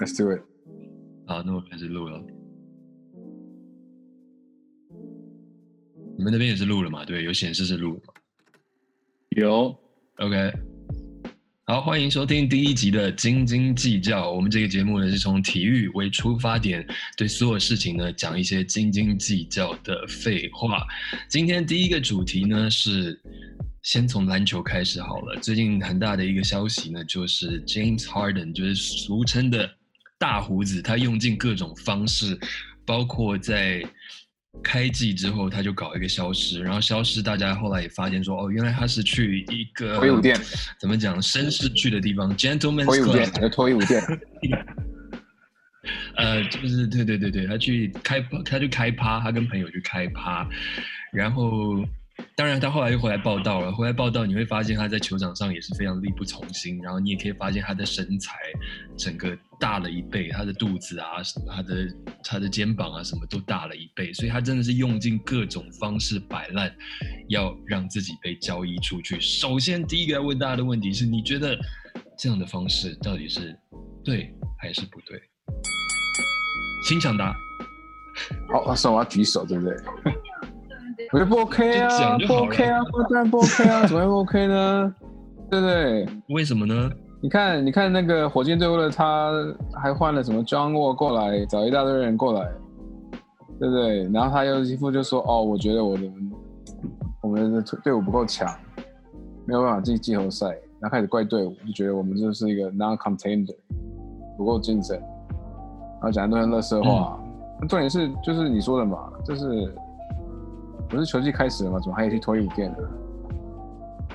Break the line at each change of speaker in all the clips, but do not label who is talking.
Let's do it。
好，那我开始录了。你们那边也是录了嘛？对，有显示是录了嘛
有
？OK。好，欢迎收听第一集的《斤斤计较》。我们这个节目呢，是从体育为出发点，对所有事情呢讲一些斤斤计较的废话。今天第一个主题呢是，先从篮球开始好了。最近很大的一个消息呢，就是 James Harden，就是俗称的大胡子，他用尽各种方式，包括在开季之后他就搞一个消失，然后消失，大家后来也发现说，哦，原来他是去一个
脱衣舞店，
怎么讲，绅士去的地方，Gentleman's
脱衣舞店脱衣舞店。
呃，就是对对对对，他去开他去开趴，他跟朋友去开趴，然后当然他后来又回来报道了，回来报道你会发现他在球场上也是非常力不从心，然后你也可以发现他的身材整个大了一倍，他的肚子啊什么，他的他的肩膀啊什么都大了一倍，所以他真的是用尽各种方式摆烂，要让自己被交易出去。首先第一个要问大家的问题是，你觉得这样的方式到底是对还是不对？请抢答。
好，那算我要举手，对不对？我觉得不 OK 啊，不 OK 啊，不当然不 OK 啊，怎么会不 OK 呢？对不对？
为什么呢？
你看，你看那个火箭队为了他，还换了什么 John Wall 过来，找一大堆人过来，对不对？然后他又一副就说：“哦，我觉得我的我们的队伍不够强，没有办法进季后赛。”然后开始怪队伍，就觉得我们就是一个 non-contender，不够竞争，然后讲一堆乐色话。那重点是，就是你说的嘛，就是不是球季开始了吗？怎么还有去脱衣舞店呢？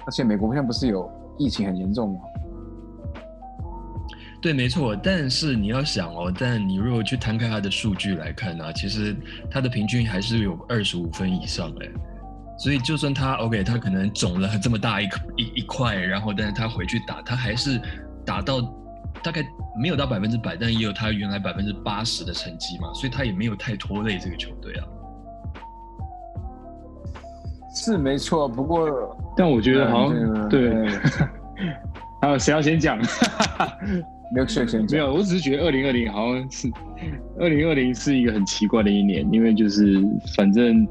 而且美国现在不是有疫情很严重吗？
对，没错。但是你要想哦，但你如果去摊开他的数据来看呢、其实他的平均还是有二十五分以上哎。所以就算他 OK，他可能肿了这么大一一一块，然后但是他回去打，他还是打到大概没有到百分之百，但也有他原来百分之八十的成绩嘛，所以他也没有太拖累这个球队啊。
是没错，不过
但我觉得好
嗯
像对，还有谁要先讲？
没有选选
没有，我只是觉得二零二零好像是二零二零是一个很奇怪的一年，因为就是反正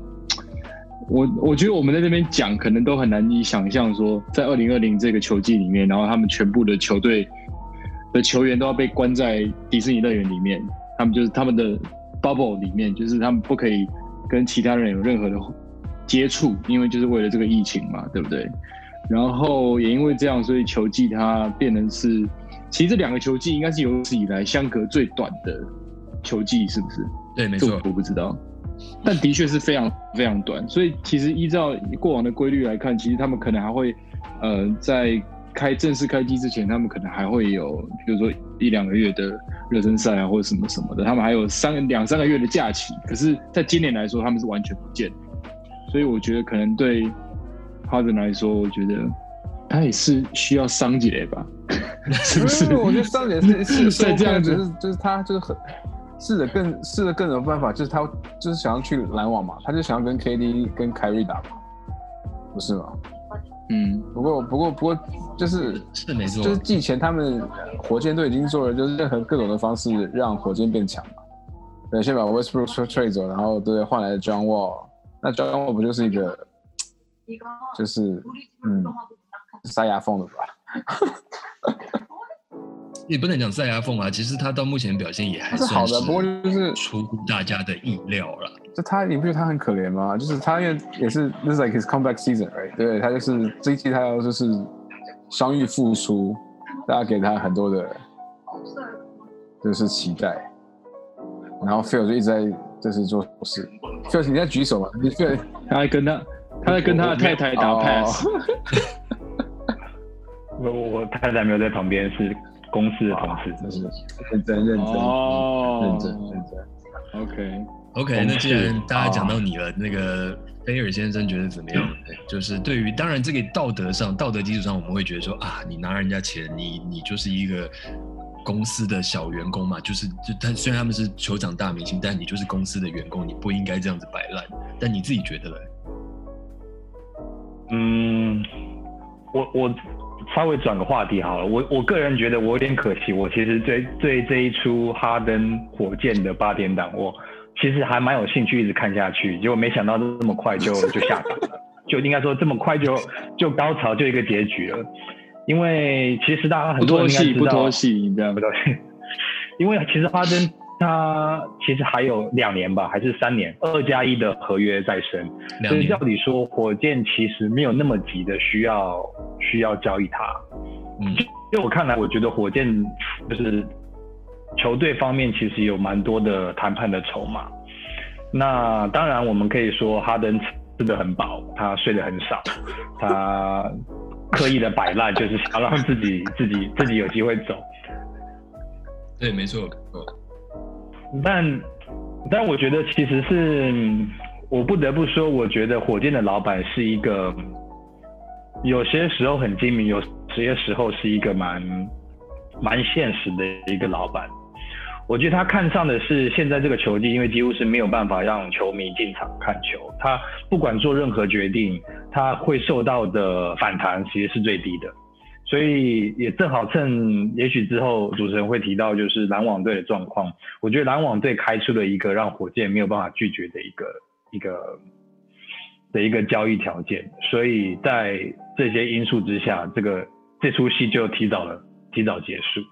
我我觉得我们在这边讲，可能都很难以想象说，在二零二零这个球季里面，然后他们全部的球队的球员都要被关在迪士尼乐园里面，他们就是他们的 bubble 里面，就是他们不可以跟其他人有任何的接触，因为就是为了这个疫情嘛，对不对？然后也因为这样，所以球季它变成是，其实这两个球季应该是有史以来相隔最短的球季，是不是？
对，没错
我。不知道，但的确是非常非常短。所以其实依照过往的规律来看，其实他们可能还会，呃，在开正式开机之前，他们可能还会有，比如说一两个月的热身赛啊，或者什么什么的，他们还有三两三个月的假期。可是，在今年来说，他们是完全不见的。所以我觉得可能对哈登来说，我觉得他也是需要伤解吧，是不是？
我觉得商解是是是
对这样子
就是就是他就是很试着更试着更有办法，就是他就是想要去篮网嘛，他就想要跟 KD 跟凯瑞打嘛，不是吗？
嗯，
不过不过不过就是
是没错，
就是季前他们火箭队已经做了，就是任何各种的方式让火箭变强嘛。对，先把 Westbrook trade 走，然后对换来的 John Wall，那 John Wall 不就是一个就是嗯塞牙缝的吧？
也不能讲塞牙缝啊，其实他到目前表现也还
是好的，不过就是
出乎大家的意料了。
就他，你不觉得他很可怜吗？就是他因为也是 this is like his comeback season，right？对，他就是这一季他要就是伤愈复出，大家给他很多的，就是期待。然后 Phil 就一直在就是做事，Phil 你在举手嘛？你 Phil
他在跟他他在跟他的太太打
哦
pass，、
我我我太太没有在旁边，是公司的同事。
真是认真认真
哦
认真认真。
OK，OK，那既然大家讲到你了，那个菲尔先生觉得怎么样？就是对于当然这个道德上、道德基础上，我们会觉得说啊，你拿人家钱，你你就是一个公司的小员工嘛，就是就他虽然他们是酋长大明星，但你就是公司的员工，你不应该这样子摆烂。但你自己觉得嘞？
嗯，我我稍微转个话题好了。我我个人觉得我有点可惜，我其实对对这一出哈登火箭的八点档，我其实还蛮有兴趣一直看下去。结果没想到这么快就就下档了，就应该说这么快就就高潮就一个结局了。因为其实大家很多人应该知道
不拖戏，你知道吗？
不戏，因为其实哈登他其实还有两年吧，还是三年，二加一的合约在身，所以照理说，火箭其实没有那么急的需要需要交易他。
嗯，
就我看来，我觉得火箭就是球队方面其实有蛮多的谈判的筹码。那当然，我们可以说哈登吃的很饱，他睡得很少，他刻意的摆烂，就是想让自己自己自己有机会走。
对，没错，没错
但但我觉得其实是，嗯我不得不说，我觉得火箭的老板是一个有些时候很精明，有些时候是一个蛮蛮现实的一个老板。我觉得他看上的是现在这个球季，因为几乎是没有办法让球迷进场看球，他不管做任何决定，他会受到的反弹其实是最低的。所以也正好趁，也许之后主持人会提到就是篮网队的状况，我觉得篮网队开出了一个让火箭没有办法拒绝的一个一个的一个交易条件，所以在这些因素之下，这个这出戏就提早了提早结束。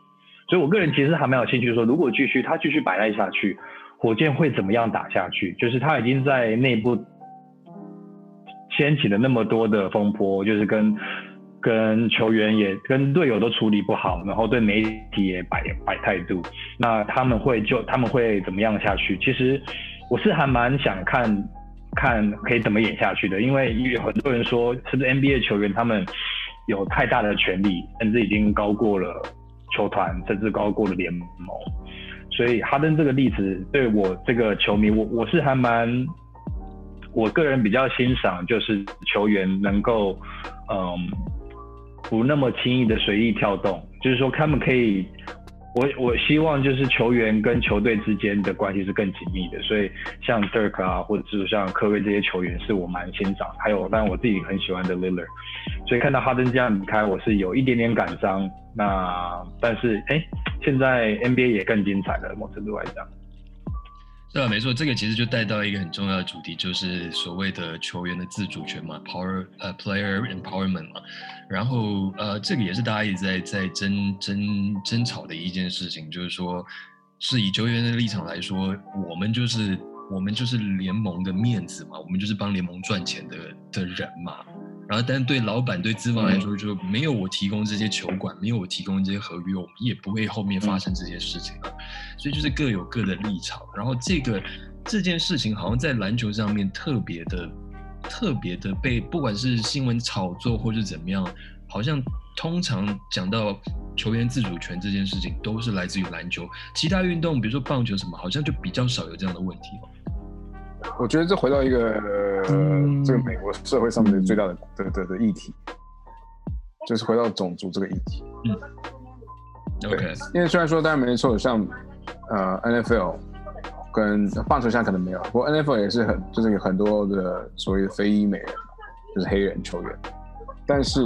所以我个人其实还蛮有兴趣说，如果继续他继续摆烂下去，火箭会怎么样打下去？就是他已经在内部掀起了那么多的风波，就是跟跟球员也跟队友都处理不好，然后对媒体也摆摆态度，那他们会就他们会怎么样下去？其实我是还蛮想看看可以怎么演下去的，因为有很多人说，是不是 NBA 球员他们有太大的权利，甚至已经高过了球团，甚至高过了联盟。所以哈登这个例子对我这个球迷，我我是还蛮，我个人比较欣赏，就是球员能够，嗯，不那么轻易的随意跳动，就是说他们可以，我我希望就是球员跟球队之间的关系是更紧密的，所以像 Dirk 啊，或者是像科威这些球员是我蛮欣赏，还有但我自己很喜欢的 Lillard，所以看到哈登这样离开，我是有一点点感伤。那但是哎，现在 NBA 也更精彩了，某程度来讲。
对啊，没错，这个其实就带到一个很重要的主题，就是所谓的球员的自主权嘛，power 呃 player empowerment 嘛。然后呃，这个也是大家一直在在争争争吵的一件事情，就是说，是以球员的立场来说，我们就是我们就是联盟的面子嘛，我们就是帮联盟赚钱的的人嘛。然后，但对老板、对资方来说，就没有我提供这些球馆，没有我提供这些合约，我们也不会后面发生这些事情了。所以就是各有各的立场。然后这个这件事情好像在篮球上面特别的、特别的被，不管是新闻炒作或是怎么样，好像通常讲到球员自主权这件事情，都是来自于篮球。其他运动，比如说棒球什么，好像就比较少有这样的问题哦。
我觉得这回到一个、呃、这个美国社会上面的最大的的的的议题，就是回到种族这个议题。
嗯，OK，
因为虽然说当然没错，像呃 NFL 跟棒球现在可能没有，不过 NFL 也是很就是有很多的所谓的非裔美人，就是黑人球员，但是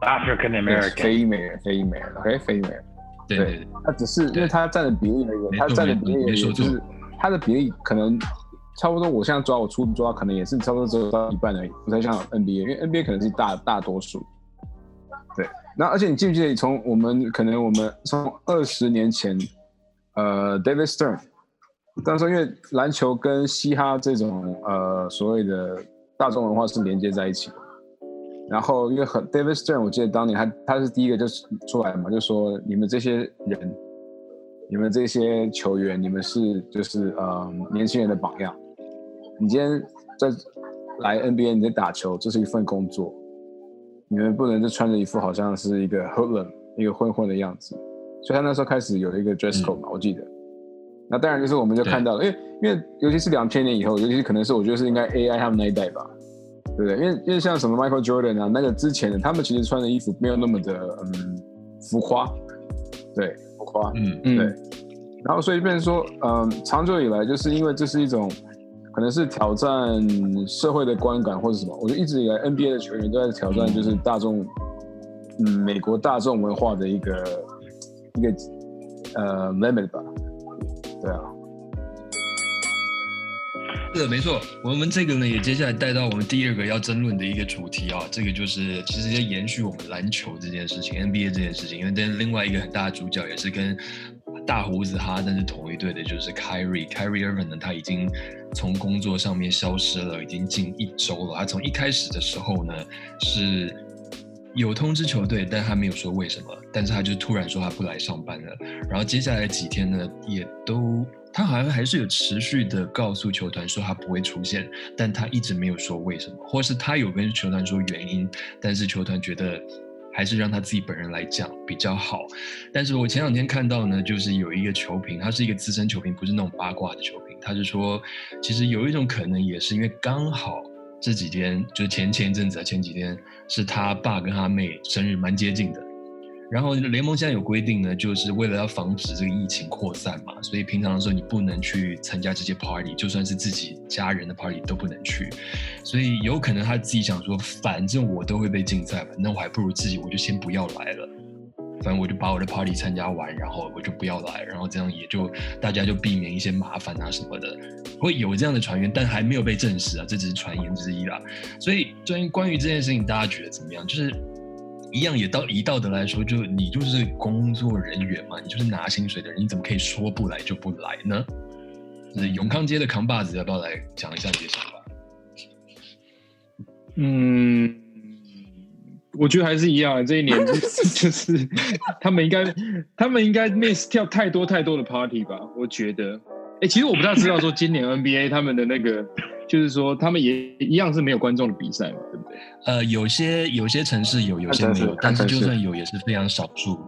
African
对
American
非裔美人，非裔美人，OK，非裔美人，
对对对，
他只是因为他占的比例而
没
有，他占的比例
没错
就是他的比例可能差不多。我现在抓我初抓，可能也是差不多只有到一半而已，不太像 NBA，因为 NBA 可能是大大多数。对，那而且你记不记得，从我们可能我们从二十年前，呃，David Stern，当时因为篮球跟嘻哈这种呃所谓的大众文化是连接在一起的。然后因为很 David Stern，我记得当年他他是第一个就是出来嘛，就说你们这些人，你们这些球员，你们是就是呃年轻人的榜样。你今天在来 NBA，你在打球，这是一份工作，你们不能就穿着一副好像是一个 hoodlum 一个混混的样子。所以他那时候开始有一个 dress code 嘛，我记得。那当然就是我们就看到了，因为因为尤其是两千年以后，尤其是可能是我觉得是应该 AI 他们那一代吧。对不对？因为因为像什么 Michael Jordan 啊，那个之前的他们其实穿的衣服没有那么的嗯浮夸，对浮夸，
嗯
嗯
对。然后所以变成说，嗯，长久以来就是因为这是一种可能是挑战社会的观感或者什么，我觉得一直以来 NBA 的球员都在挑战就是大众嗯美国大众文化的一个一个呃 limit 吧，对啊。
是的，没错。我们这个呢，也接下来带到我们第二个要争论的一个主题啊，这个就是其实要延续我们篮球这件事情，NBA 这件事情。因为但另外一个很大的主角也是跟大胡子哈登是同一队的，就是 Kyrie。Kyrie Irving 呢，他已经从工作上面消失了，已经近一周了。他从一开始的时候呢，是有通知球队，但他没有说为什么，但是他就突然说他不来上班了。然后接下来几天呢，也都。他好像还是有持续的告诉球团说他不会出现，但他一直没有说为什么，或是他有跟球团说原因，但是球团觉得还是让他自己本人来讲比较好。但是我前两天看到呢，就是有一个球评，他是一个资深球评，不是那种八卦的球评，他是说，其实有一种可能也是因为刚好这几天，就是前前一阵子啊，前几天是他爸跟他妹生日蛮接近的。然后联盟现在有规定呢，就是为了要防止这个疫情扩散嘛，所以平常的时候你不能去参加这些 party，就算是自己家人的 party 都不能去。所以有可能他自己想说，反正我都会被禁赛嘛，那我还不如自己我就先不要来了，反正我就把我的 party 参加完，然后我就不要来，然后这样也就大家就避免一些麻烦啊什么的。会有这样的传言，但还没有被证实啊，这只是传言之一啦。所以关于关于这件事情，大家觉得怎么样？就是。一样也到以道德来说，就你就是工作人员嘛，你就是拿薪水的人，你怎么可以说不来就不来呢？就是永康街的扛把子，要不要来讲一下你的想法？
嗯，我觉得还是一样，这一年就是 他们应该他们应该 miss 跳太多太多的 party 吧？我觉得，哎，其实我不大知道说今年 NBA 他们的那个。就是说，他们也一样是没有观众的比赛嘛，对不对？
呃，有些有些城市有，有些没有，但是就算有，也是非常少数。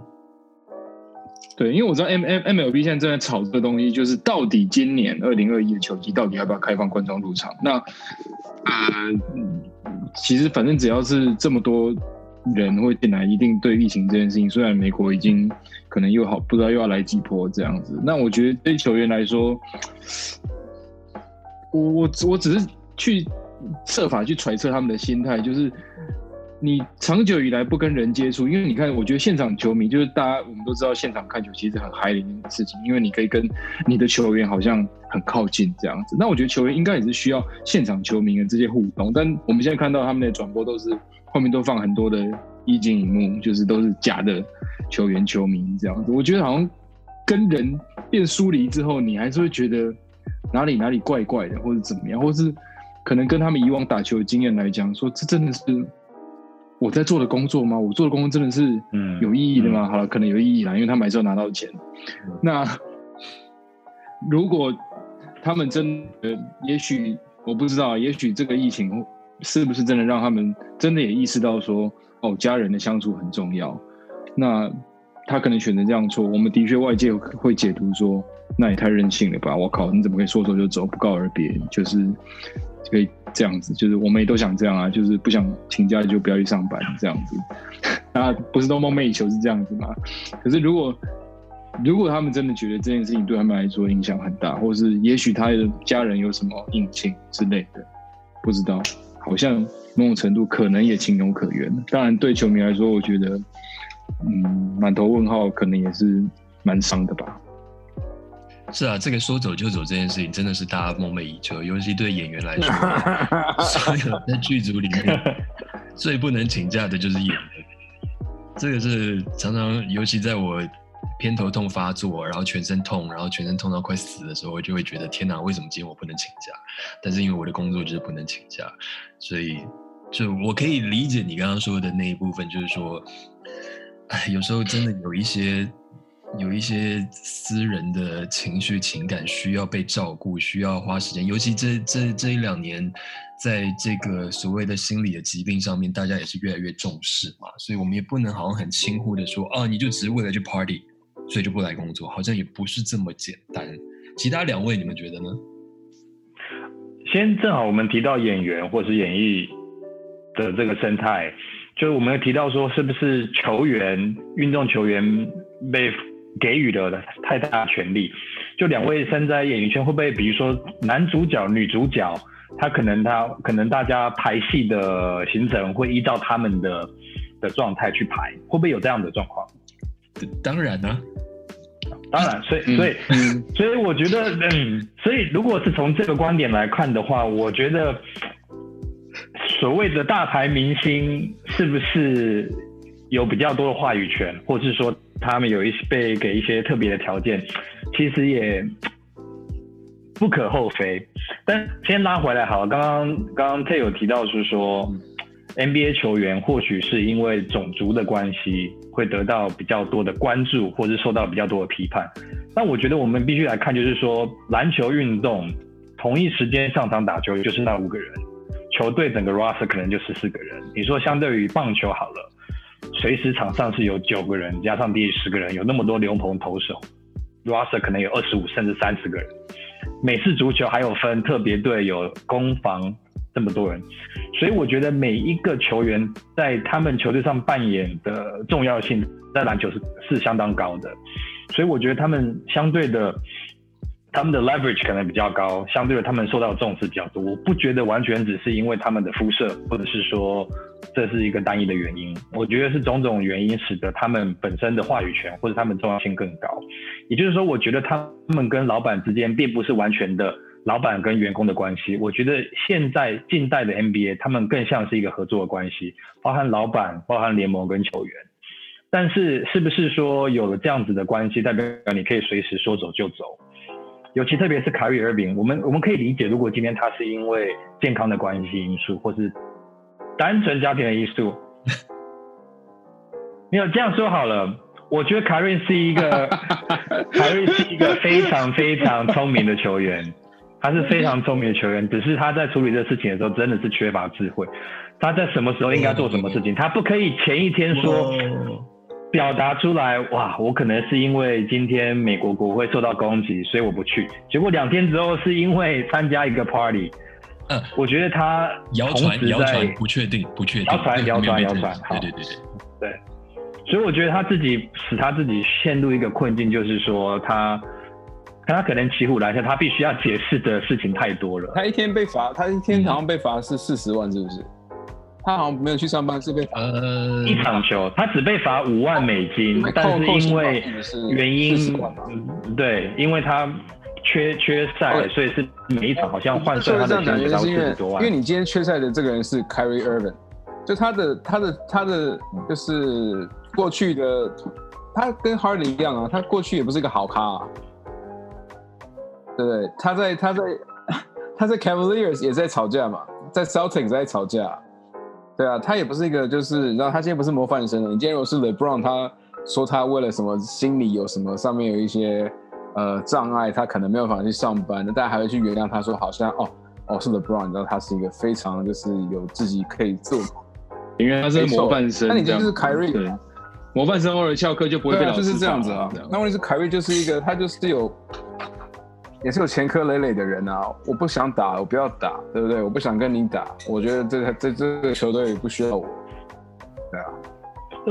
对，因为我知道 M M M L B 现在正在炒这个东西，就是到底今年二零二一的球季到底要不要开放观众入场？那呃，其实反正只要是这么多人会进来，一定对疫情这件事情，虽然美国已经可能又好，不知道又要来几波这样子。那我觉得对球员来说。我我我只是去设法去揣测他们的心态，就是你长久以来不跟人接触，因为你看，我觉得现场球迷就是大家我们都知道，现场看球其实很嗨的一件事情，因为你可以跟你的球员好像很靠近这样子。那我觉得球员应该也是需要现场球迷的这些互动，但我们现在看到他们的转播都是后面都放很多的液晶荧幕，就是都是假的球员球迷这样子。我觉得好像跟人变疏离之后，你还是会觉得。哪里哪里怪怪的，或者怎么样，或是可能跟他们以往打球的经验来讲，说这真的是我在做的工作吗？我做的工作真的是有意义的吗？好了，可能有意义啦，因为他们还是要拿到钱。那如果他们真的，也许我不知道，也许这个疫情是不是真的让他们真的也意识到说，哦，家人的相处很重要。那他可能选择这样做，我们的确外界会解读说。那也太任性了吧！我靠，你怎么可以说走就走，不告而别？就是可以这样子，就是我们也都想这样啊，就是不想请假就不要去上班这样子。那不是都梦寐以求是这样子吗？可是如果如果他们真的觉得这件事情对他们来说影响很大，或是也许他的家人有什么隐情之类的，不知道，好像某种程度可能也情有可原。当然，对球迷来说，我觉得，嗯，满头问号，可能也是蛮伤的吧。
是啊，这个说走就走这件事情真的是大家梦寐以求，尤其对演员来说，所有在剧组里面 最不能请假的就是演员。这个是常常，尤其在我偏头痛发作，然后全身痛，然后全身痛到快死的时候，我就会觉得天哪，为什么今天我不能请假？但是因为我的工作就是不能请假，所以就我可以理解你刚刚说的那一部分，就是说，有时候真的有一些。有一些私人的情绪情感需要被照顾，需要花时间。尤其这这这一两年，在这个所谓的心理的疾病上面，大家也是越来越重视嘛。所以我们也不能好像很轻忽的说，哦，你就只是为了去 party，所以就不来工作，好像也不是这么简单。其他两位，你们觉得呢？
先正好我们提到演员或是演艺的这个生态，就是我们提到说，是不是球员、运动球员被给予了太大权利，就两位身在演艺圈，会不会比如说男主角、女主角，他可能他可能大家排戏的行程会依照他们的的状态去排，会不会有这样的状况？
当然呢、
当然，所以
嗯
所以
嗯。
所以我觉得，嗯，所以如果是从这个观点来看的话，我觉得所谓的大牌明星是不是有比较多的话语权，或是说他们有一些被给一些特别的条件，其实也不可厚非。但先拉回来好了，刚刚刚刚 T 有提到是说。NBA 球员或许是因为种族的关系，会得到比较多的关注，或是受到比较多的批判。但我觉得我们必须来看，就是说篮球运动同一时间上场打球就是那五个人，球队整个 roster 可能就十四个人。你说相对于棒球好了，随时场上是有九个人，加上第十个人，有那么多牛棚投手，roster 可能有二十五甚至三十个人。美式足球还有分特别队，有攻防这么多人，所以我觉得每一个球员在他们球队上扮演的重要性，在篮球是是相当高的，所以我觉得他们相对的，他们的 leverage 可能比较高，相对的他们受到的重视比较多。我不觉得完全只是因为他们的肤色，或者是说这是一个单一的原因，我觉得是种种原因使得他们本身的话语权或者他们重要性更高。也就是说，我觉得他们跟老板之间并不是完全的。老板跟员工的关系，我觉得现在近代的 NBA，他们更像是一个合作的关系，包含老板、包含联盟跟球员。但是，是不是说有了这样子的关系，代表你可以随时说走就走？尤其特别是凯瑞·尔宾，我们我们可以理解，如果今天他是因为健康的关系因素，或是单纯家庭的因素，没有这样说好了。我觉得凯瑞是一个，凯瑞是一个非常非常聪明的球员。他是非常聪明的球员，只是他在处理这事情的时候真的是缺乏智慧。他在什么时候应该做什么事情，他不可以前一天说表达出来。哇，我可能是因为今天美国国会受到攻击，所以我不去。结果两天之后是因为参加一个 party。
嗯，
我觉得他
谣传谣传不确定不确定，
谣传谣传谣传，
对对对对
对。所以我觉得他自己使他自己陷入一个困境，就是说他。他可能骑虎难下，他必须要解释的事情太多了。
他一天被罚，他一天好像被罚是四十万，是不是？他好像没有去上班，是被罚
呃
一场球，他只被罚五万美金，但是因为原因，对，因为他缺缺赛，所以是每一场好像换算他的薪资到四十多万。
因为你今天缺赛的这个人是 Kyrie Irving，就他的他的他的就是过去的，他跟 Harden 一样啊，他过去也不是一个好咖、啊。对不对？他在他在 他在 Cavaliers 也在吵架嘛，在 Celtics 在吵架，对啊，他也不是一个就是，你知道他今天不是模范生了。你今天如果是 LeBron，他说他为了什么心理有什么上面有一些呃障碍，他可能没有办法去上班，那大家还会去原谅他说好像哦哦是 LeBron，你知道他是一个非常就是有自己可以做，
因为他是模范生，
那你就是凯瑞
对。模范生偶尔翘课就不会被老师、
啊、就是这样子啊。那问题是凯瑞就是一个他就是有。也是有前科累累的人啊！我不想打，我不要打，对不对？我不想跟你打，我觉得这这这个球队也不需要我，对啊。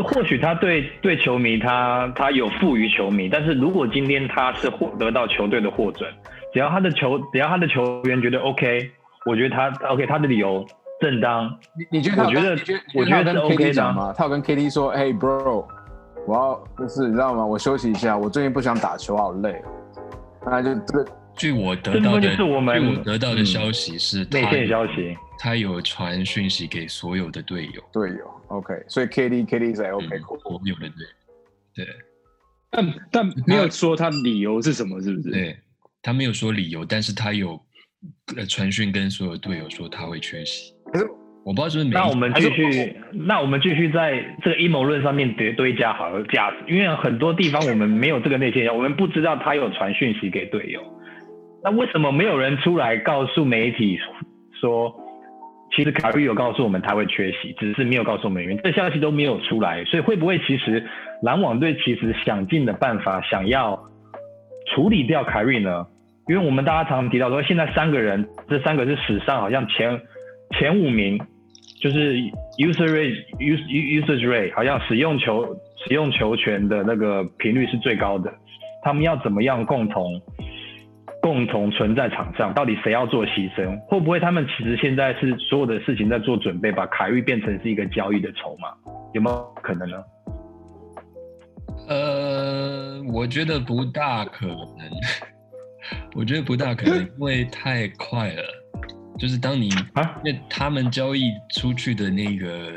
或许他对对球迷他他有负于球迷，但是如果今天他是获得到球队的获准，只要他的球只要他的球员觉得 OK，我觉得他 OK 他的理由正当。
你你觉得？
我觉得我觉得是 OK
的吗？他有跟 KD 说：“嘿，bro，我要就是你知道吗？我休息一下，我最近不想打球，好累。”那就这个。
据我得到的，
就是我们
据我得到的消息是
内线消息，
他有传讯息给所有的队友。
队友，OK，所以 KD KD 在 OK，
嗯所有的队，对。
但但没有说他理由是什么，是不是？
对，他没有说理由，但是他有呃传讯跟所有队友说他会缺席。
可是
我不知道是不是。
那我们继续，那我们继续在这个阴谋论上面堆堆加好了价值，因为很多地方我们没有这个内线，我们不知道他有传讯息给队友。那为什么没有人出来告诉媒体说，其实凯瑞有告诉我们他会缺席，只是没有告诉我们原因，这消息都没有出来，所以会不会其实篮网队其实想尽的办法想要处理掉凯瑞呢？因为我们大家常常提到说，现在三个人，这三个是史上好像前前五名，就是 user rate use usage rate 好像使用球使用球权的那个频率是最高的，他们要怎么样共同？共同存在场上，到底谁要做牺牲？会不会他们其实现在是所有的事情在做准备，把凯瑞变成是一个交易的筹码？有没有可能呢？
呃，我觉得不大可能，我觉得不大可能，因为太快了。就是当你
啊，
因为他们交易出去的那个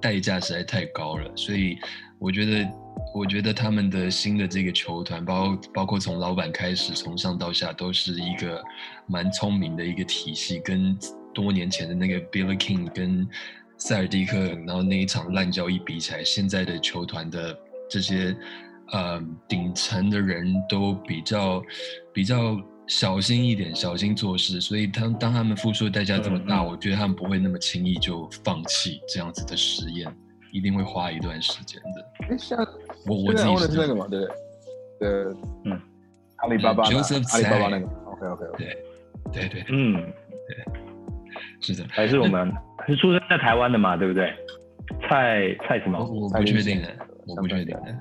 代价实在太高了，所以我觉得，我觉得他们的新的这个球团，包包括从老板开始，从上到下都是一个蛮聪明的一个体系，跟多年前的那个 Billy King 跟塞尔蒂克，然后那一场烂交易比起来，现在的球团的这些呃顶层的人都比较比较小心一点，小心做事，所以他当他们付出的代价这么大，
嗯嗯
我觉得他们不会那么轻易就放弃这样子的实验，一定会花一段时间的。我我
现在
自己是
欧的是那个嘛，对不对？的，
嗯，
阿里巴巴那
Joseph
阿里巴巴那个，OK OK OK，
对对，
嗯，对
是的，
还是我们是出生在台湾的嘛，对不对？蔡蔡什么？
我不确定的，我不确定的，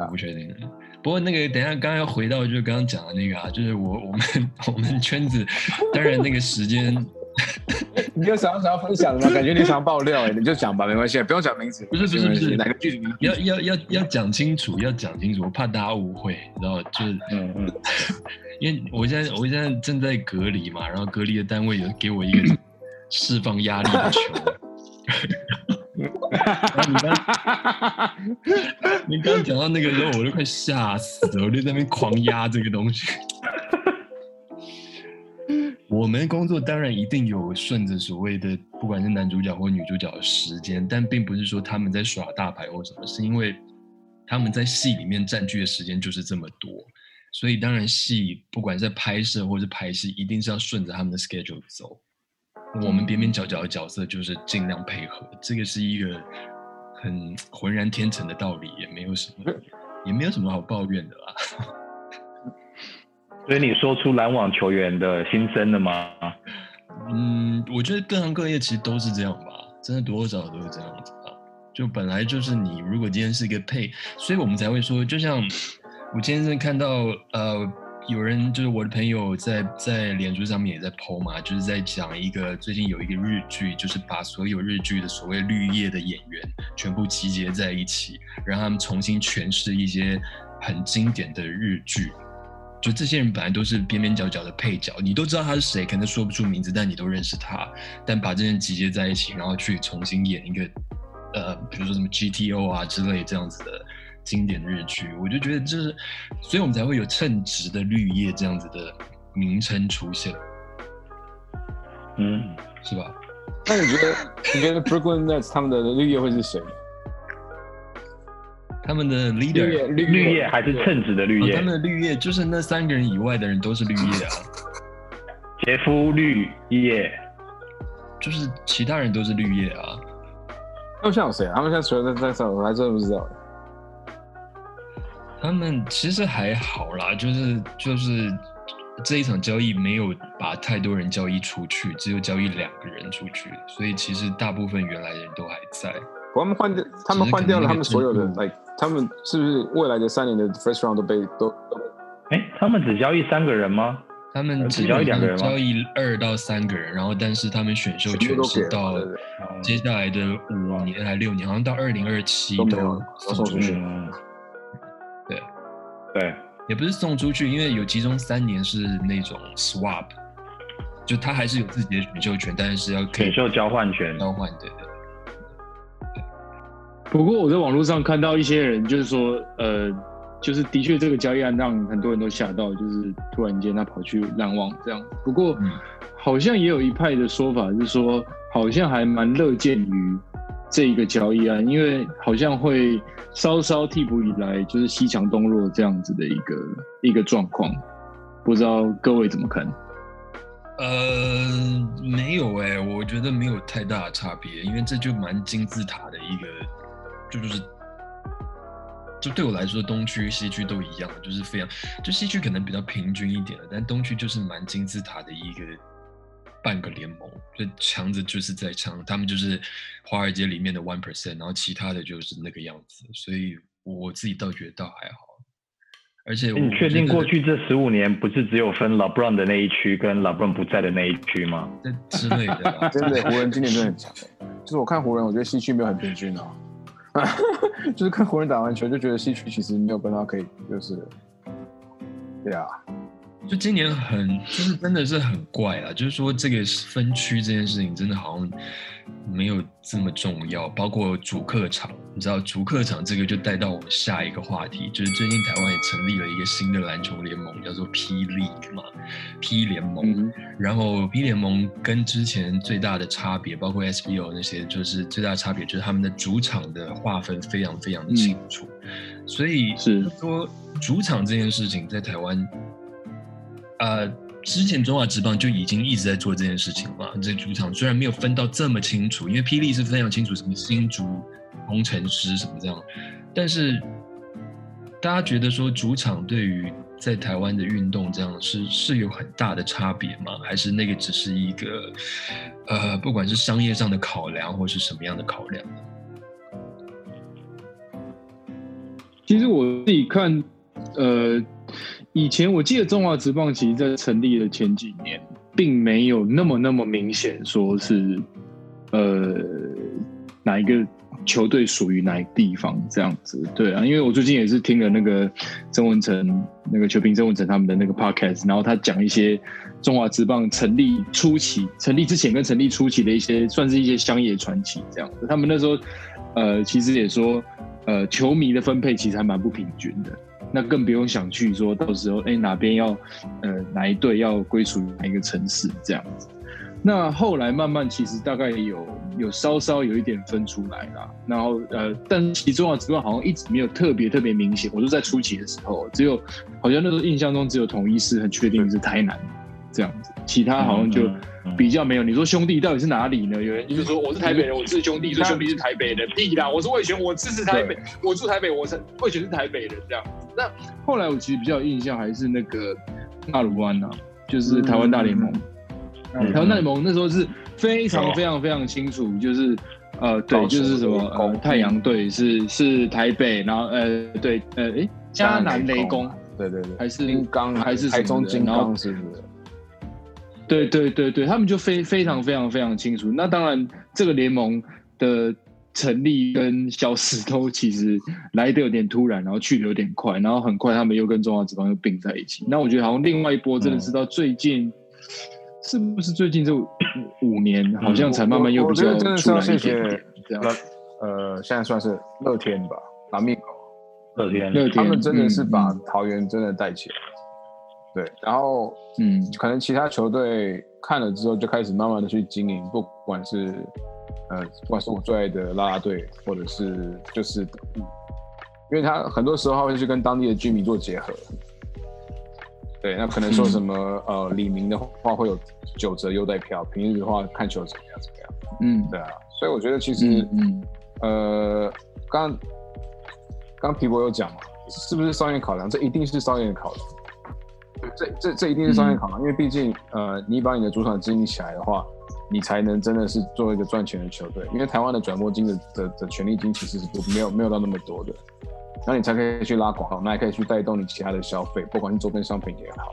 我不确定的。不过那个等一下刚刚要回到就是刚刚讲的那个啊，就是我我们 我们圈子，当然那个时间
你有想要想要分享的吗？感觉你想要爆料，哎，你就讲吧，没关系，不用讲名字，
不是不是不是
哪个剧组？
要要要要讲清楚，要讲清楚，我怕大家误会，你知道，就是
嗯嗯，
因为我现在我现在正在隔离嘛，然后隔离的单位有给我一个释放压力的球。然后你刚你刚刚讲到那个时候，我都快吓死了，我就在那边狂压这个东西。我们工作当然一定有顺着所谓的不管是男主角或女主角的时间，但并不是说他们在耍大牌或什么，是因为他们在戏里面占据的时间就是这么多，所以当然戏不管在拍摄或是拍戏，一定是要顺着他们的 schedule 走。我们边边角角的角色就是尽量配合，这个是一个很浑然天成的道理，也没有什么，也没有什么好抱怨的啦。
所以你说出篮网球员的心声了吗？
嗯，我觉得各行各业其实都是这样吧，真的多少都是这样子吧。就本来就是你，如果今天是一个配，所以我们才会说，就像我今天是看到呃，有人就是我的朋友在在脸书上面也在 PO 嘛，就是在讲一个最近有一个日剧，就是把所有日剧的所谓绿叶的演员全部集结在一起，让他们重新诠释一些很经典的日剧。就这些人本来都是边边角角的配角，你都知道他是谁，可能说不出名字，但你都认识他。但把这些人集结在一起，然后去重新演一个，呃，比如说什么 GTO 啊之类这样子的经典日剧，我就觉得就是，所以我们才会有称职的绿叶这样子的名称出现，
嗯，
是吧？
那你觉得你觉得 Brooklyn Nets 他们的绿叶会是谁？
他们的
绿
leader，
叶绿
绿叶还是称职的绿叶
哦他？们的绿叶就是那三个人以外的人都是绿叶啊，
杰夫绿叶，
就是其他人都是绿叶啊。
他们现在有谁啊？他们现在除了在在上，我还真的不知道。
他们其实还好啦，就是就是这一场交易没有把太多人交易出去，只有交易两个人出去，所以其实大部分原来的人都还在。
他们换掉，他们换掉了他们所有的他们是不是未来的三年的 first round 都被都都
哎，他们只交易三个人吗？
他们
呃只交易两个人吗
交易二到三个人，然后但是他们选秀权是到接下来的五年还六年，好像到二零二七
都送出去
了，
对，
对，
也不是送出去，因为有其中三年是那种 swap，就他还是有自己的选秀权，但是要可以
选秀交换权。
交换，对对。
不过我在网络上看到一些人就是说，呃，就是的确这个交易案让很多人都吓到，就是突然间他跑去篮网这样。不过好像也有一派的说法是说，好像还蛮乐见于这一个交易案，因为好像会稍稍替补以来就是西强东弱这样子的一个一个状况。不知道各位怎么看？
呃，没有哎、我觉得没有太大的差别，因为这就蛮金字塔的一个，就就是，就对我来说，东区、西区都一样，就是非常，就西区可能比较平均一点了，但东区就是蛮金字塔的一个半个联盟，就强子就是在强，他们就是华尔街里面的 one percent，然后其他的就是那个样子，所以我自己倒觉得倒还好，而且
你确定过去这十五年不是只有分 LeBron 的那一区跟 LeBron 不在的那一区吗？
这之类的啦，
真的湖人今年真的很强。就是我看湖人，我觉得西区没有很平均啊。啊 就是看湖人打完球就觉得西区其实没有办法可以，就是，对啊，
就今年很，就是真的是很怪啊，就是说这个分区这件事情真的好像没有这么重要，包括主客场，你知道主客场这个就带到我们下一个话题，就是最近台湾也成立了一个新的篮球联盟，叫做 P League 嘛，P 联盟。
嗯
然后 P 联盟跟之前最大的差别，包括 SBO 那些，就是最大的差别就是他们的主场的划分非常非常的清楚，所以
是。
说主场这件事情在台湾，呃，之前中华职棒就已经一直在做这件事情嘛。这主场虽然没有分到这么清楚，因为霹雳是非常清楚什么新竹工程师什么这样，但是大家觉得说主场对于在台湾的运动这样是是有很大的差别吗？还是那个只是一个呃，不管是商业上的考量，或是什么样的考量？
其实我自己看，呃，以前我记得中华职棒其实在成立的前几年，并没有那么那么明显说是，呃，哪一个球队属于哪一地方这样子。对啊，因为我最近也是听了那个曾文成那个球评曾文成他们的那个 podcast，然后他讲一些中华职棒成立初期、成立之前跟成立初期的一些，算是一些乡野传奇这样子。他们那时候，呃，其实也说。呃，球迷的分配其实还蛮不平均的，那更不用想去说到时候，哎，哪边要，呃，哪一队要归属于哪一个城市这样子。那后来慢慢其实大概有有稍稍有一点分出来啦，然后呃，但其中啊之外好像一直没有特别特别明显。我就在初期的时候，只有好像那时候印象中只有统一是很确定是台南这样子，其他好像就。比较没有，你说兄弟到底是哪里呢？有人就是说我是台北人，我支持兄弟，所以兄弟是台北人。屁啦，我是魏权，我支持台北，我住台北，我是魏权是台北人这样。那后来我其实比较有印象还是那个纳鲁湾啊，就是台湾大联盟。台湾大联盟那时候是非常非常非常清楚，就是呃对，就是什么呃太阳队是是台北，然后呃对呃哎，迦南雷公，
对对对，
还是
金刚
还是
台中金刚是不是？
对对对对，他们就非非常非常非常清楚。那当然，这个联盟的成立跟消失都其实来的有点突然，然后去的有点快，然后很快他们又跟中华职棒又并在一起。那我觉得好像另外一波真的是到最近，是不是最近这五五年好像才慢慢又比较出来一点点这样。
呃，现在算是乐天吧，拉米狗，
乐天，
乐天
他们真的是把
嗯
桃园真的带起来。对，然后
嗯
可能其他球队看了之后就开始慢慢的去经营，不管是呃，不管是我最爱的啦啦队，或者是就是，因为他很多时候他会去跟当地的居民做结合。对，那可能说什么、呃，李明的话会有九折优待票，平日的话看球怎么样怎么样。
嗯
对啊，所以我觉得其实、
嗯嗯
呃，刚刚刚皮博有讲嘛，是不是商业考量？这一定是商业考量。这这这一定是商业考量，因为毕竟呃，你把你的主场经营起来的话，你才能真的是做一个赚钱的球队。因为台湾的转播金的的的权利金其实是不没有没有到那么多的，然后你才可以去拉广告，那也可以去带动你其他的消费，不管是周边商品也好。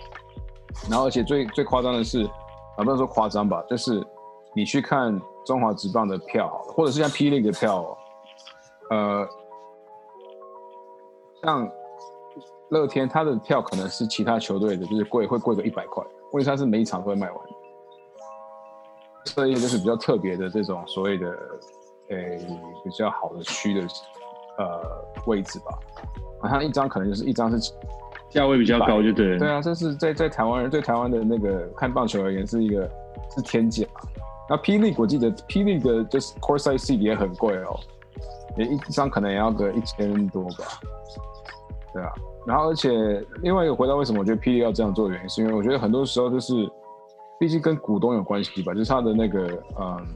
然后而且最最夸张的是，啊不能说夸张吧，就是你去看中华职棒的票好了，或者是像霹雳的票哦，呃，像乐天他的票可能是其他球队的，就是贵会贵个一百块，问题是他是每一场都会卖完。这一个就是比较特别的这种所谓的，诶、比较好的区的呃位置吧。好像一张可能就是一张是
价位比较高就对了。
对啊，这是在在台湾人对台湾的那个看棒球而言是一个是天价。那霹雳我记得霹雳的就是 course side seat 也很贵哦，也一张可能也要个一千多吧。对啊，然后而且另外一个回到为什么我觉得霹雳要这样做的原因，是因为我觉得很多时候就是，毕竟跟股东有关系吧，就是他的那个嗯，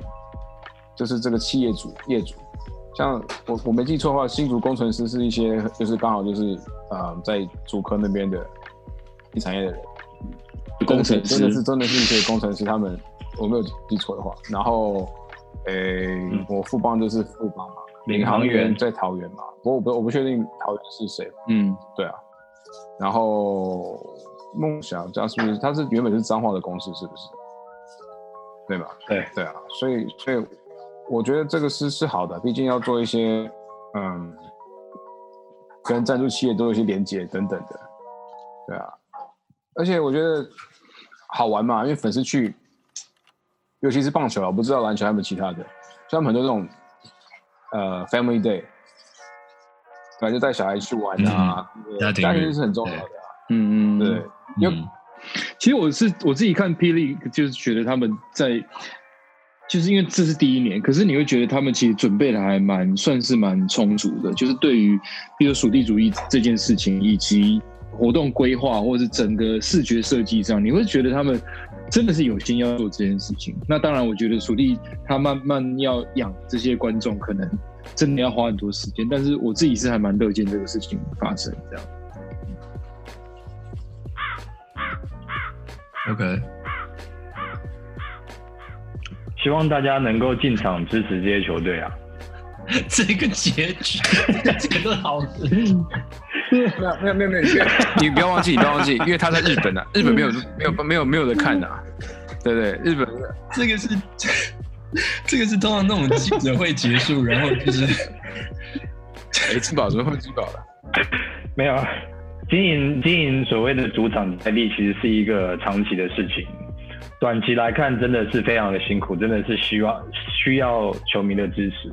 就是这个企业主业主，像我我没记错的话，新竹工程师是一些就是刚好就是呃在竹科那边的地产业的人，
工程师
真的是真的是一些工程师，他们我没有记错的话，然后诶、我富邦就是富邦嘛，
领航员。
在桃园嘛，不过我不我不确定桃园是谁，
嗯。
对啊，然后梦想家是不是他是原本是彰化的公司是不是？对吧？
对，
对啊，所以所以我觉得这个是是好的，毕竟要做一些嗯，跟赞助企业都有一些连接等等的，对啊，而且我觉得好玩嘛，因为粉丝去，尤其是棒球啊，我不知道篮球还有没有其他的，像很多这种呃 family day，反正就带小孩去玩啊，对
家庭
家庭是很重要的啊，
嗯嗯，
对，因为
嗯。
其实我是我自己看霹雳，就是觉得他们在，就是因为这是第一年，可是你会觉得他们其实准备的还蛮算是蛮充足的，就是对于比如属地主义这件事情，以及活动规划或者是整个视觉设计上，你会觉得他们真的是有心要做这件事情。那当然，我觉得属地他慢慢要养这些观众，可能真的要花很多时间，但是我自己是还蛮乐见这个事情发生这样。
OK，
希望大家能够进场支持这些球队啊。
这个结局，这个好的。
没有没有没有没有，你不要忘记，你不要忘记，因为他在日本啊，日本没有没有没有没有的看的、啊，对不对？日本
这个是这个是通常那种记者会结束，然后就是
哎，吃饱怎么会吃饱了？
没有，啊，经营经营所谓的主场在地，其实是一个长期的事情。短期来看，真的是非常的辛苦，真的是需要需要球迷的支持。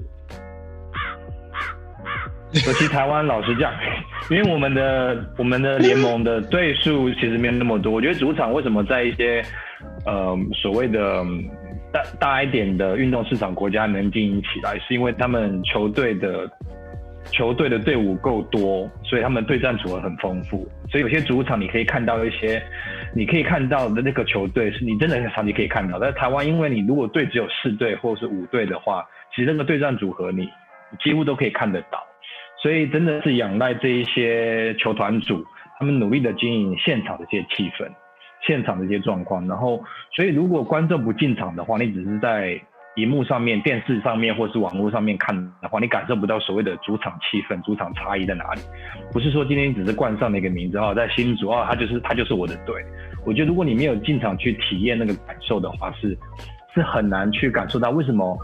尤其台湾，老实讲，因为我们的我们的 联盟的队数其实没有那么多，我觉得主场为什么在一些呃所谓的嗯大大一点的运动市场国家能经营起来，是因为他们球队的球队的队伍够多，所以他们对战组合很丰富。所以有些主场你可以看到一些，你可以看到的那个球队是你真的很长期可以看到。但是台湾，因为你如果队只有四队或者是五队的话，其实那个对战组合你你几乎都可以看得到。所以真的是仰赖这一些球团组，他们努力的经营现场的一些气氛、现场的一些状况。然后，所以如果观众不进场的话，你只是在荧幕上面、电视上面或是网络上面看的话，你感受不到所谓的主场气氛、主场差异在哪里。不是说今天只是冠上了一个名字哦，在新竹哦，他就是他就是我的队。我觉得如果你没有进场去体验那个感受的话，是是很难去感受到为什么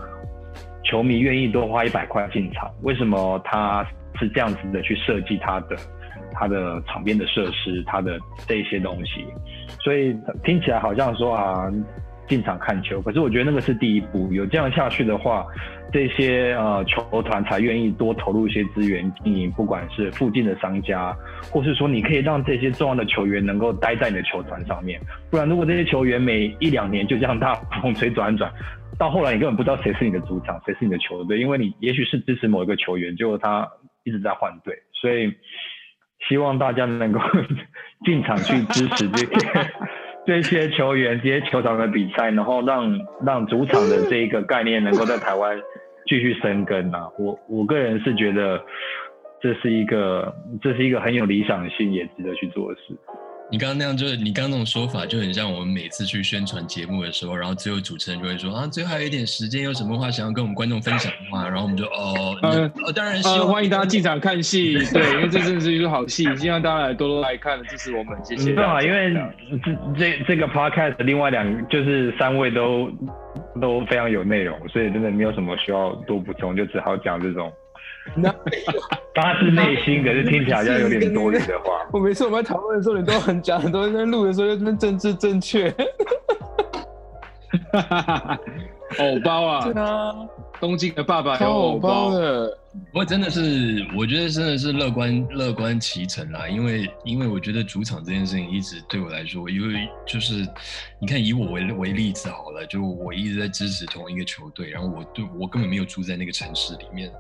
球迷愿意多花一百块进场，为什么他是这样子的去设计他的他的场边的设施，他的这些东西。所以听起来好像说啊，进场看球，可是我觉得那个是第一步。有这样下去的话，这些呃球团才愿意多投入一些资源经营，不管是附近的商家，或是说你可以让这些重要的球员能够待在你的球团上面。不然，如果这些球员每一两年就这样大风吹转转，到后来你根本不知道谁是你的主场，谁是你的球队，因为你也许是支持某一个球员，结果他一直在换队，所以希望大家能够 进场去支持这些 这些球员、这些球场的比赛，然后让让主场的这一个概念能够在台湾继续生根啊！我我个人是觉得这是一个这是一个很有理想性，也值得去做的事。
你刚刚那样，就是你刚刚那种说法，就很像我们每次去宣传节目的时候，然后最后主持人就会说啊，最后还有一点时间，有什么话想要跟我们观众分享的话，然后我们就哦，
呃
哦，当然是
呃，欢迎大家进场看戏，对，因为这真的是一出好戏，希望大家来多多来看，支持我们，谢谢
没有啊，因为这这这个 podcast 另外两就是三位都都非常有内容，所以真的没有什么需要多补充，就只好讲这种
那
发自内心可是听起来好像有点多余的话。
我每次我们在讨论的时候，你都很讲很多，在录的时候就那边政治正确。
偶包啊，
啊，
东京的爸爸有
超
偶
包，的，
不过真的是，我觉得真的是乐观乐观其成啦，因为因为我觉得主场这件事情一直对我来说，因为就是你看以我为为例子好了，就我一直在支持同一个球队，然后我对我根本没有住在那个城市里面，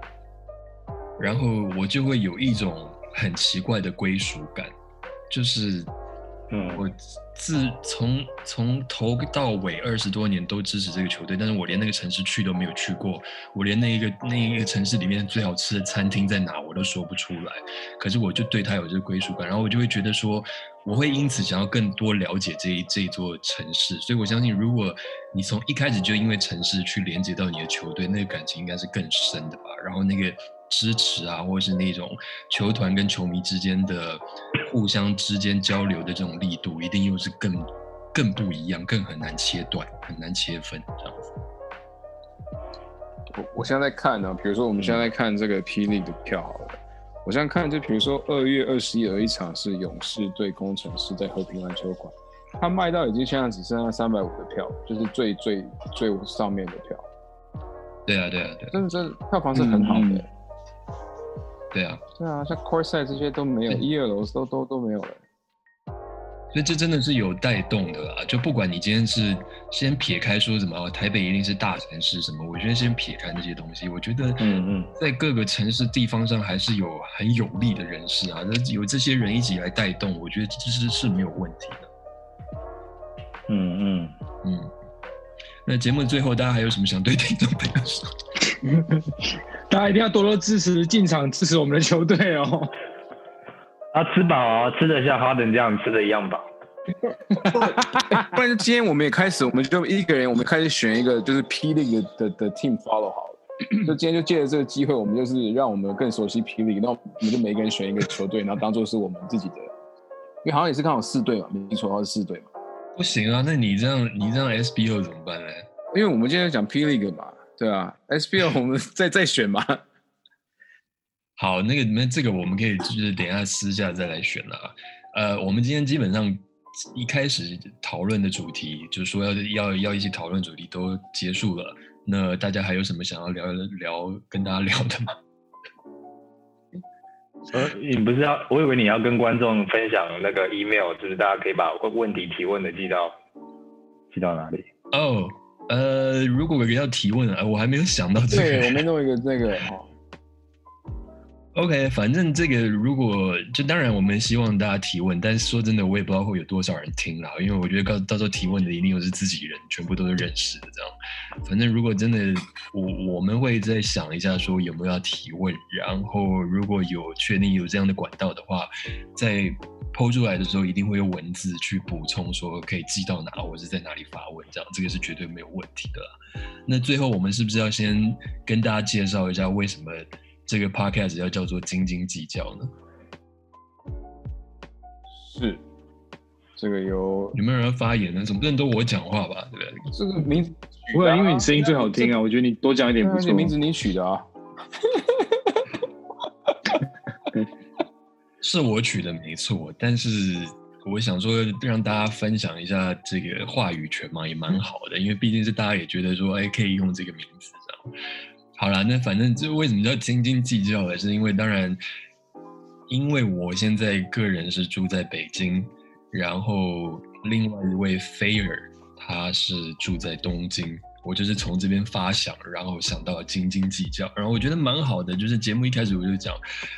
然后我就会有一种很奇怪的归属感，就是
嗯，
我自从从头到尾二十多年都支持这个球队，但是我连那个城市去都没有去过，我连那一个那一个城市里面最好吃的餐厅在哪我都说不出来。可是我就对他有这个归属感，然后我就会觉得说，我会因此想要更多了解这一这一座城市。所以我相信，如果你从一开始就因为城市去连接到你的球队，那个感情应该是更深的吧。然后那个支持啊，或者是那种球团跟球迷之间的互相之间交流的这种力度，一定又是更更不一样，更很难切断，很难切分这样子。
我我现在在看呢，比如说我们现在在看这个霹雳的票好了，我现在看就比如说二月二十一有一场是勇士对工程师在和平篮球馆，它卖到已经现在只剩下三百五的票，就是最最最上面的票，
对啊，对啊，对啊，
真的这票房是很好的。
对啊，
对啊，像 Courtside 这些都没有，
对
一二楼都都都没有了。
所以这真的是有带动的啦。就不管你今天是先撇开说什么哦台北一定是大城市什么，我觉得先撇开那些东西，我觉得
嗯嗯
在各个城市地方上还是有很有利的人士啊，那有这些人一起来带动，我觉得这是是没有问题的。
嗯嗯，
嗯，那节目最后大家还有什么想对听众朋友说？
大家一定要多多支持进场支持我们的球队哦。
啊，吃饱啊，吃得像哈登这样吃的一样饱。
不然今天我们也开始，我们就一个人，我们开始选一个就是霹雳的的的 team follow 好了。就今天就借着这个机会，我们就是让我们更熟悉霹雳，那我们就每个人选一个球队，然后当做是我们自己的，因为好像也是刚好四队嘛，没记错，好像是四队嘛。
不行啊，那你这样你这样 SBO 怎么办呢？
因为我们今天讲霹雳嘛，对啊，SBL 我们再再选嘛。
好，那个那这个我们可以就是等一下私下再来选了啊。呃，我们今天基本上一开始讨论的主题，就是说要要要一起讨论主题都结束了。那大家还有什么想要聊聊跟大家聊的吗？
呃，你不是要？我以为你要跟观众分享那个 email，就是大家可以把问题提问的寄到寄到哪里？
哦，呃，如果要提问啊，我还没有想到这
对，
个。
我们弄一个那个哦
，OK，反正这个如果就当然我们希望大家提问，但是说真的，我也不知道会有多少人听啦，因为我觉得到到时候提问的一定又是自己人，全部都是认识的这样。反正如果真的我我们会再想一下，说有没有要提问，然后如果有确定有这样的管道的话，在抛出来的时候一定会用文字去补充，说可以寄到哪，或是在哪里发问，这样这个是绝对没有问题的啦。那最后我们是不是要先跟大家介绍一下为什么？这个 podcast 要叫做斤斤计较呢？
是这个有
有没有人要发言呢？总不能都我讲话吧？对不对？
这个名字，
不会，因为你声音最好听啊，我觉得你多讲一点不错
这。名字你取的啊。
是我取的没错，但是我想说让大家分享一下这个话语权嘛，也蛮好的，因为毕竟是大家也觉得说，哎，可以用这个名字这样。好啦，那反正这为什么叫斤斤计较呢？是因为当然，因为我现在个人是住在北京，然后另外一位菲尔他是住在东京，我就是从这边发想，然后想到斤斤计较，然后我觉得蛮好的。就是节目一开始我就讲，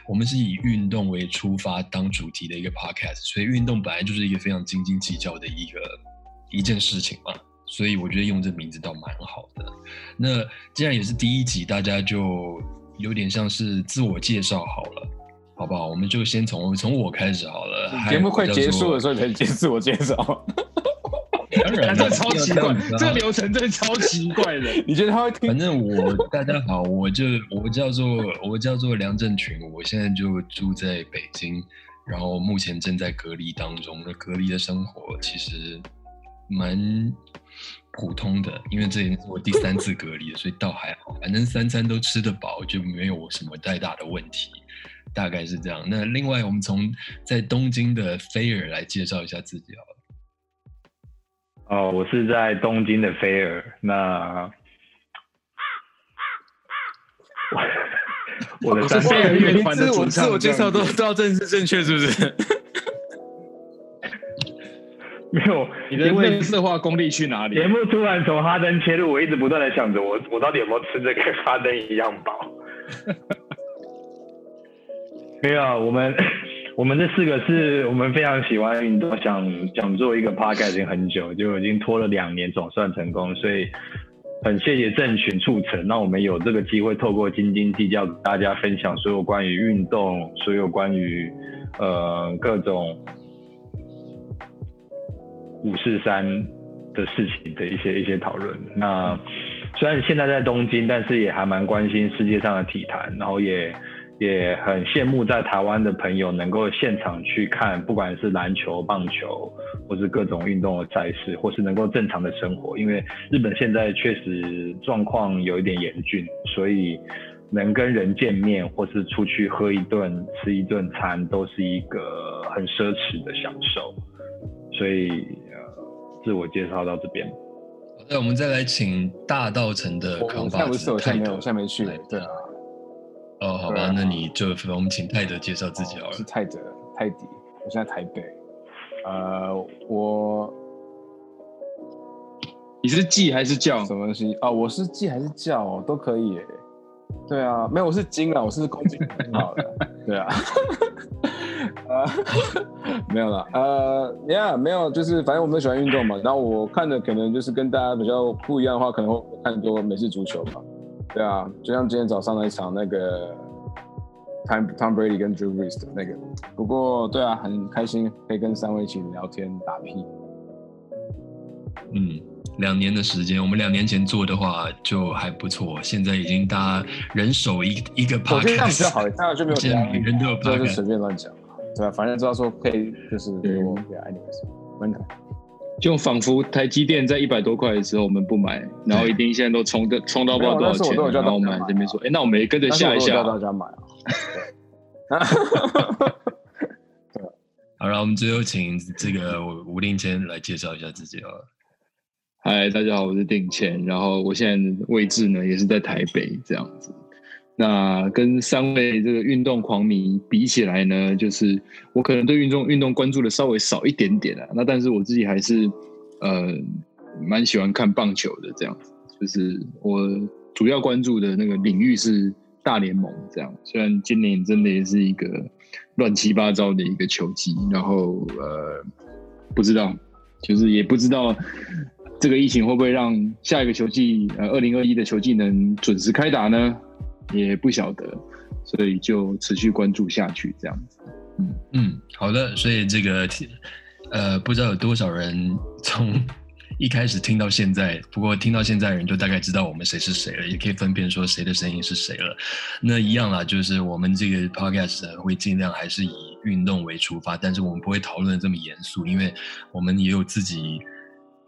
我们是以运动为出发当主题的一个 podcast，所以运动本来就是一个非常斤斤计较的一个一件事情嘛。所以我觉得用这名字倒蛮好的。那既然也是第一集，大家就有点像是自我介绍好了，好不好？我们就先从从我开始好了。
节目快结束的
了，
时候才接自我介绍，
当然
这超奇怪
这
个流程真的超奇怪的。
你觉得他会听
反？正我大家好，我就我叫做我叫做梁振群，我现在就住在北京，然后目前正在隔离当中。那隔离的生活其实蛮普通的，因为这已经是我第三次隔离了，所以倒还好，反正三餐都吃得饱，就没有什么太大的问题。大概是这样。那另外，我们从在东京的菲尔来介绍一下自己好了。
哦，我是在东京的菲尔。那我 我的三
是菲尔乐团的
自我
主唱
自我介绍都都要正式正确，是不是？
没有，
你的
因为
乐色化功力去哪里
节？目突然从哈登切入，我一直不断的想着我我到底有没有吃的跟哈登一样饱？没有，啊我们我们这四个是我们非常喜欢运动，想想做一个 podcast 已经很久，就已经拖了两年，总算成功，所以很谢谢郑群促成，让我们有这个机会透过斤斤计较，跟大家分享所有关于运动，所有关于呃各种五四三的事情的一些一些讨论。那虽然现在在东京，但是也还蛮关心世界上的体坛，然后也也很羡慕在台湾的朋友能够现场去看，不管是篮球、棒球，或是各种运动的赛事，或是能够正常的生活。因为日本现在确实状况有一点严峻，所以能跟人见面，或是出去喝一顿、吃一顿餐，都是一个很奢侈的享受。所以，呃，自我介绍到这边。
那我们再来请大道城的康巴
子泰德，我现在没去，对啊。
哦，好吧，那你就我们请泰德介绍自己好了。
是泰德，泰迪，我现在台北。呃，我，
你是记还是叫
什么东西？哦，我是记还是叫都可以。对啊，没有，我是金啊，我是公斤好了。对啊。呃，没有了。呃，Yeah，没有，就是反正我们都喜欢运动嘛。然后我看的可能就是跟大家比较不一样的话，可能会看多美式足球吧。对啊，就像今天早上那一场那个 Tom Tom Brady 跟 Drew Brees 的那个。不过，对啊，很开心可以跟三位一起聊天打屁。
嗯，两年的时间，我们两年前做的话就还不错，现在已经大家人手一一个 podcast，
这样比较好，这样就没有
现在每人都有 podcast，
就随便乱讲对吧？反正知道说可以，就是给我给 anyways，门槛。
就仿佛台积电在一百多块的时候我们不买，然后一定现在都冲的冲到不知道多少钱，然后我们这边说，哎，那我们也跟着下一下。
大家买
啊。好了，我们最后请这个吴定谦来介绍一下自己啊。
嗨，大家好，我是定谦，然后我现在位置呢也是在台北这样子。那跟三位这个运动狂迷比起来呢，就是我可能对运动运动关注的稍微少一点点啊。那但是我自己还是呃蛮喜欢看棒球的这样子，就是我主要关注的那个领域是大联盟这样。虽然今年真的也是一个乱七八糟的一个球季，然后呃不知道，就是也不知道这个疫情会不会让下一个球季呃二零二一的球季能准时开打呢？也不晓得，所以就持续关注下去，这样子。
嗯嗯，好的。所以这个呃，不知道有多少人从一开始听到现在，不过听到现在人就大概知道我们谁是谁了，也可以分辨说谁的声音是谁了。那一样啦，就是我们这个 podcast 会尽量还是以运动为出发，但是我们不会讨论这么严肃，因为我们也有自己。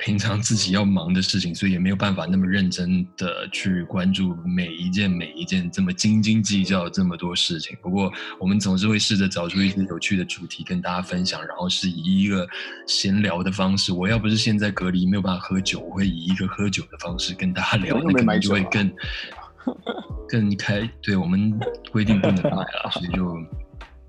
平常自己要忙的事情，所以也没有办法那么认真的去关注每一件每一件这么斤斤计较这么多事情。不过，我们总是会试着找出一些有趣的主题跟大家分享，然后是以一个闲聊的方式。我要不是现在隔离没有办法喝酒，我会以一个喝酒的方式跟大家聊，那可能就会更更开。对我们规定不能买了，所以就。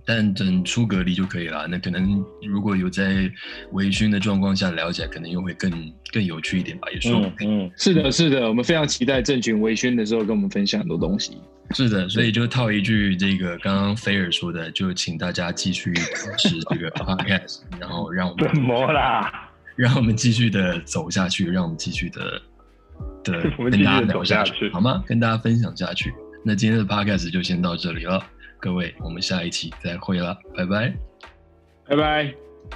但等出隔离就可以了。那可能如果有在微醺的状况下聊起来，可能又会更更有趣一点吧。也说，
嗯，是的，是的，我们非常期待郑群微醺的时候跟我们分享很多东西。
是的，所以就套一句这个刚刚菲尔说的，就请大家继续支持这个 podcast，然后让我们
怎么啦？
让我们继续的走下去，让我们继续的的
跟大家聊下去，
好吗？跟大家分享下去。那今天的 podcast 就先到这里了。各位，我们下一期再会了，拜拜，
拜拜，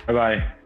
拜拜。